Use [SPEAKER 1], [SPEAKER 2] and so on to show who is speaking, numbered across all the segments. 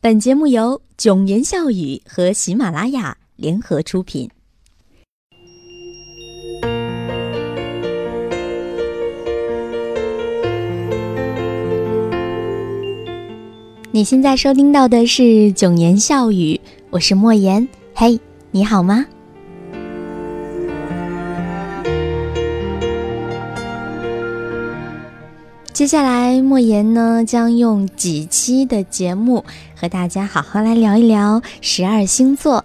[SPEAKER 1] 本节目由囧言笑语和喜马拉雅联合出品。你现在收听到的是囧言笑语，我是莫言。嘿，你好吗？接下来，莫言呢将用几期的节目和大家好好来聊一聊十二星座。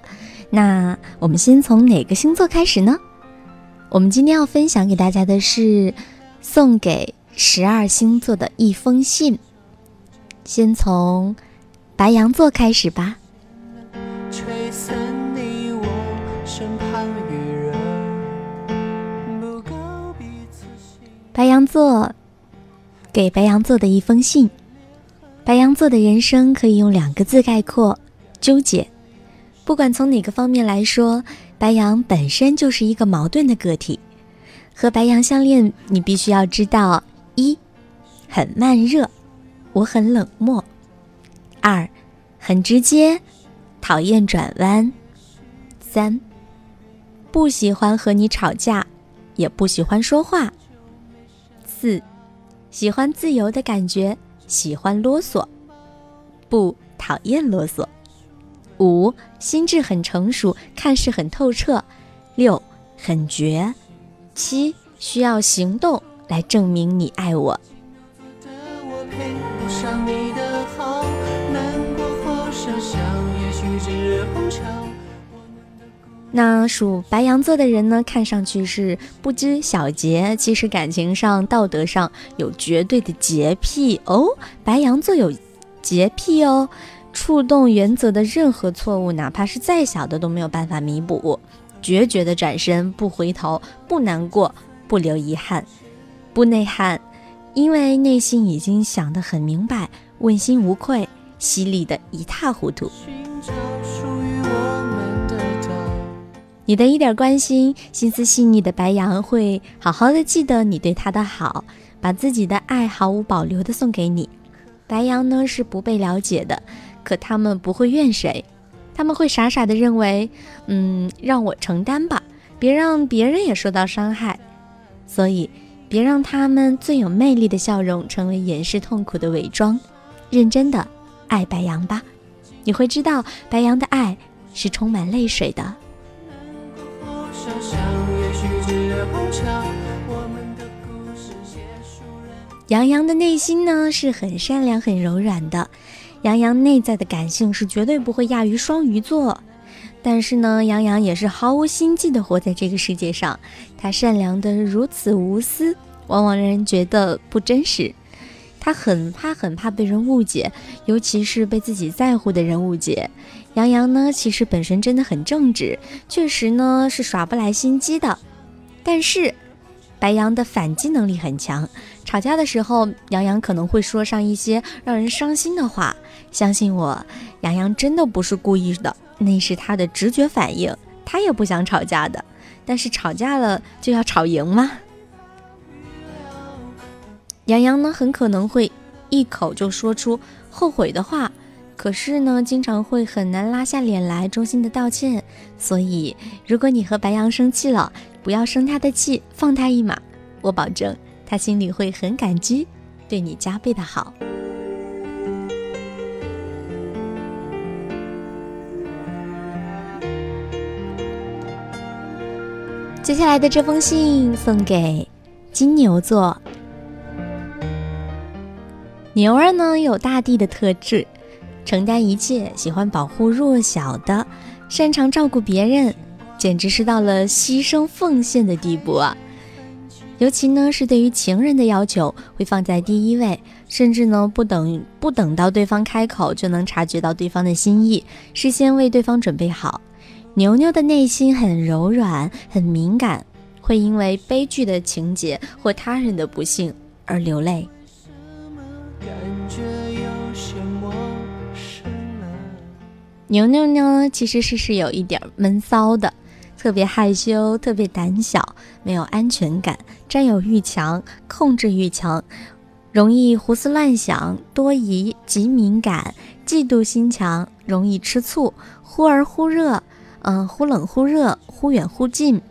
[SPEAKER 1] 那我们先从哪个星座开始呢？我们今天要分享给大家的是送给十二星座的一封信。先从白羊座开始吧。白羊座。给白羊座的一封信。白羊座的人生可以用两个字概括：纠结。不管从哪个方面来说，白羊本身就是一个矛盾的个体。和白羊相恋，你必须要知道：一，很慢热，我很冷漠；二，很直接，讨厌转弯；三，不喜欢和你吵架，也不喜欢说话；四。喜欢自由的感觉，喜欢啰嗦，不讨厌啰嗦。五，心智很成熟，看似很透彻。六，很绝。七，需要行动来证明你爱我。那属白羊座的人呢，看上去是不知小节，其实感情上、道德上有绝对的洁癖哦。白羊座有洁癖哦，触动原则的任何错误，哪怕是再小的都没有办法弥补，决绝的转身，不回头，不难过，不留遗憾，不内涵，因为内心已经想得很明白，问心无愧，犀利的一塌糊涂。寻找属于我你的一点关心，心思细腻的白羊会好好的记得你对他的好，把自己的爱毫无保留的送给你。白羊呢是不被了解的，可他们不会怨谁，他们会傻傻的认为，嗯，让我承担吧，别让别人也受到伤害。所以，别让他们最有魅力的笑容成为掩饰痛苦的伪装。认真的爱白羊吧，你会知道白羊的爱是充满泪水的。杨洋的内心呢是很善良、很柔软的，杨洋内在的感性是绝对不会亚于双鱼座。但是呢，杨洋也是毫无心计的活在这个世界上，他善良的如此无私，往往让人觉得不真实。他很怕、很怕被人误解，尤其是被自己在乎的人误解。杨洋呢，其实本身真的很正直，确实呢是耍不来心机的，但是。白羊的反击能力很强，吵架的时候，杨洋可能会说上一些让人伤心的话。相信我，杨洋真的不是故意的，那是他的直觉反应。他也不想吵架的，但是吵架了就要吵赢吗？杨洋呢，很可能会一口就说出后悔的话。可是呢，经常会很难拉下脸来衷心的道歉。所以，如果你和白羊生气了，不要生他的气，放他一马，我保证他心里会很感激，对你加倍的好。接下来的这封信送给金牛座。牛儿呢，有大地的特质。承担一切，喜欢保护弱小的，擅长照顾别人，简直是到了牺牲奉献的地步啊！尤其呢是对于情人的要求会放在第一位，甚至呢不等不等到对方开口就能察觉到对方的心意，事先为对方准备好。牛牛的内心很柔软，很敏感，会因为悲剧的情节或他人的不幸而流泪。牛牛呢，其实是是有一点闷骚的，特别害羞，特别胆小，没有安全感，占有欲强，控制欲强，容易胡思乱想，多疑，极敏感，嫉妒心强，容易吃醋，忽而忽热，嗯，忽冷忽热，忽远忽近，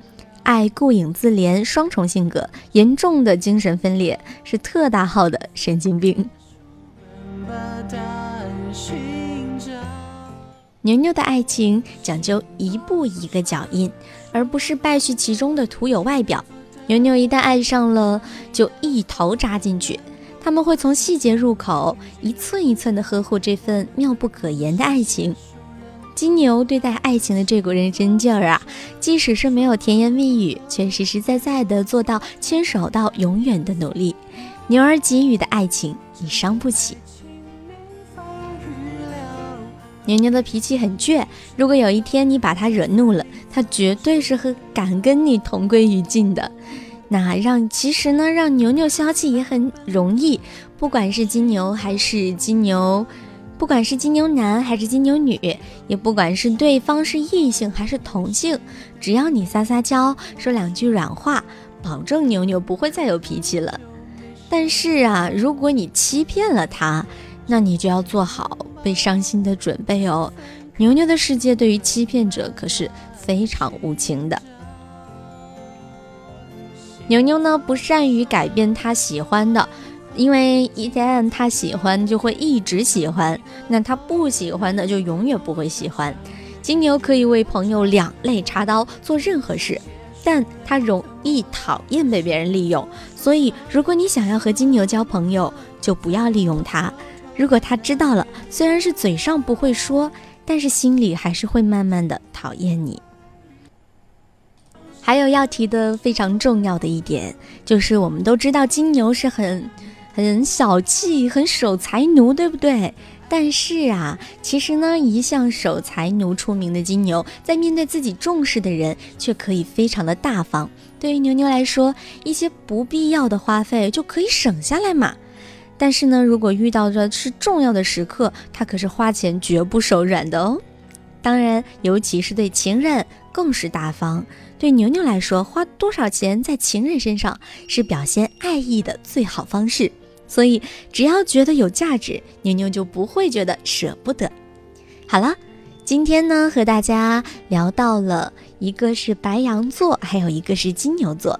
[SPEAKER 1] 爱顾影自怜，双重性格，严重的精神分裂，是特大号的神经病。牛牛的爱情讲究一步一个脚印，而不是败絮其中的徒有外表。牛牛一旦爱上了，就一头扎进去。他们会从细节入口，一寸一寸地呵护这份妙不可言的爱情。金牛对待爱情的这股认真劲儿啊，即使是没有甜言蜜语，却实实在在地做到牵手到永远的努力。牛儿给予的爱情，你伤不起。牛牛的脾气很倔，如果有一天你把他惹怒了，他绝对是和敢跟你同归于尽的。那让其实呢，让牛牛消气也很容易，不管是金牛还是金牛，不管是金牛男还是金牛女，也不管是对方是异性还是同性，只要你撒撒娇，说两句软话，保证牛牛不会再有脾气了。但是啊，如果你欺骗了他，那你就要做好。被伤心的准备哦，牛牛的世界对于欺骗者可是非常无情的。牛牛呢不善于改变他喜欢的，因为一旦他喜欢，就会一直喜欢；那他不喜欢的，就永远不会喜欢。金牛可以为朋友两肋插刀做任何事，但他容易讨厌被别人利用。所以，如果你想要和金牛交朋友，就不要利用他。如果他知道了，虽然是嘴上不会说，但是心里还是会慢慢的讨厌你。还有要提的非常重要的一点，就是我们都知道金牛是很很小气、很守财奴，对不对？但是啊，其实呢，一向守财奴出名的金牛，在面对自己重视的人，却可以非常的大方。对于牛牛来说，一些不必要的花费就可以省下来嘛。但是呢，如果遇到的是重要的时刻，他可是花钱绝不手软的哦。当然，尤其是对情人更是大方。对牛牛来说，花多少钱在情人身上是表现爱意的最好方式。所以，只要觉得有价值，牛牛就不会觉得舍不得。好了，今天呢，和大家聊到了一个是白羊座，还有一个是金牛座，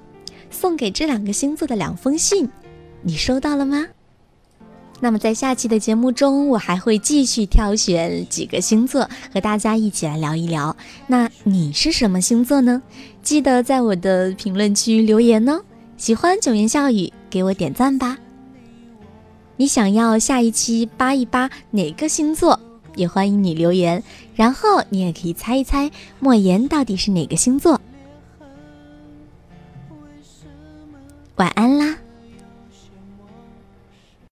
[SPEAKER 1] 送给这两个星座的两封信，你收到了吗？那么在下期的节目中，我还会继续挑选几个星座和大家一起来聊一聊。那你是什么星座呢？记得在我的评论区留言哦。喜欢九言笑语，给我点赞吧。你想要下一期扒一扒哪个星座？也欢迎你留言。然后你也可以猜一猜莫言到底是哪个星座。晚安。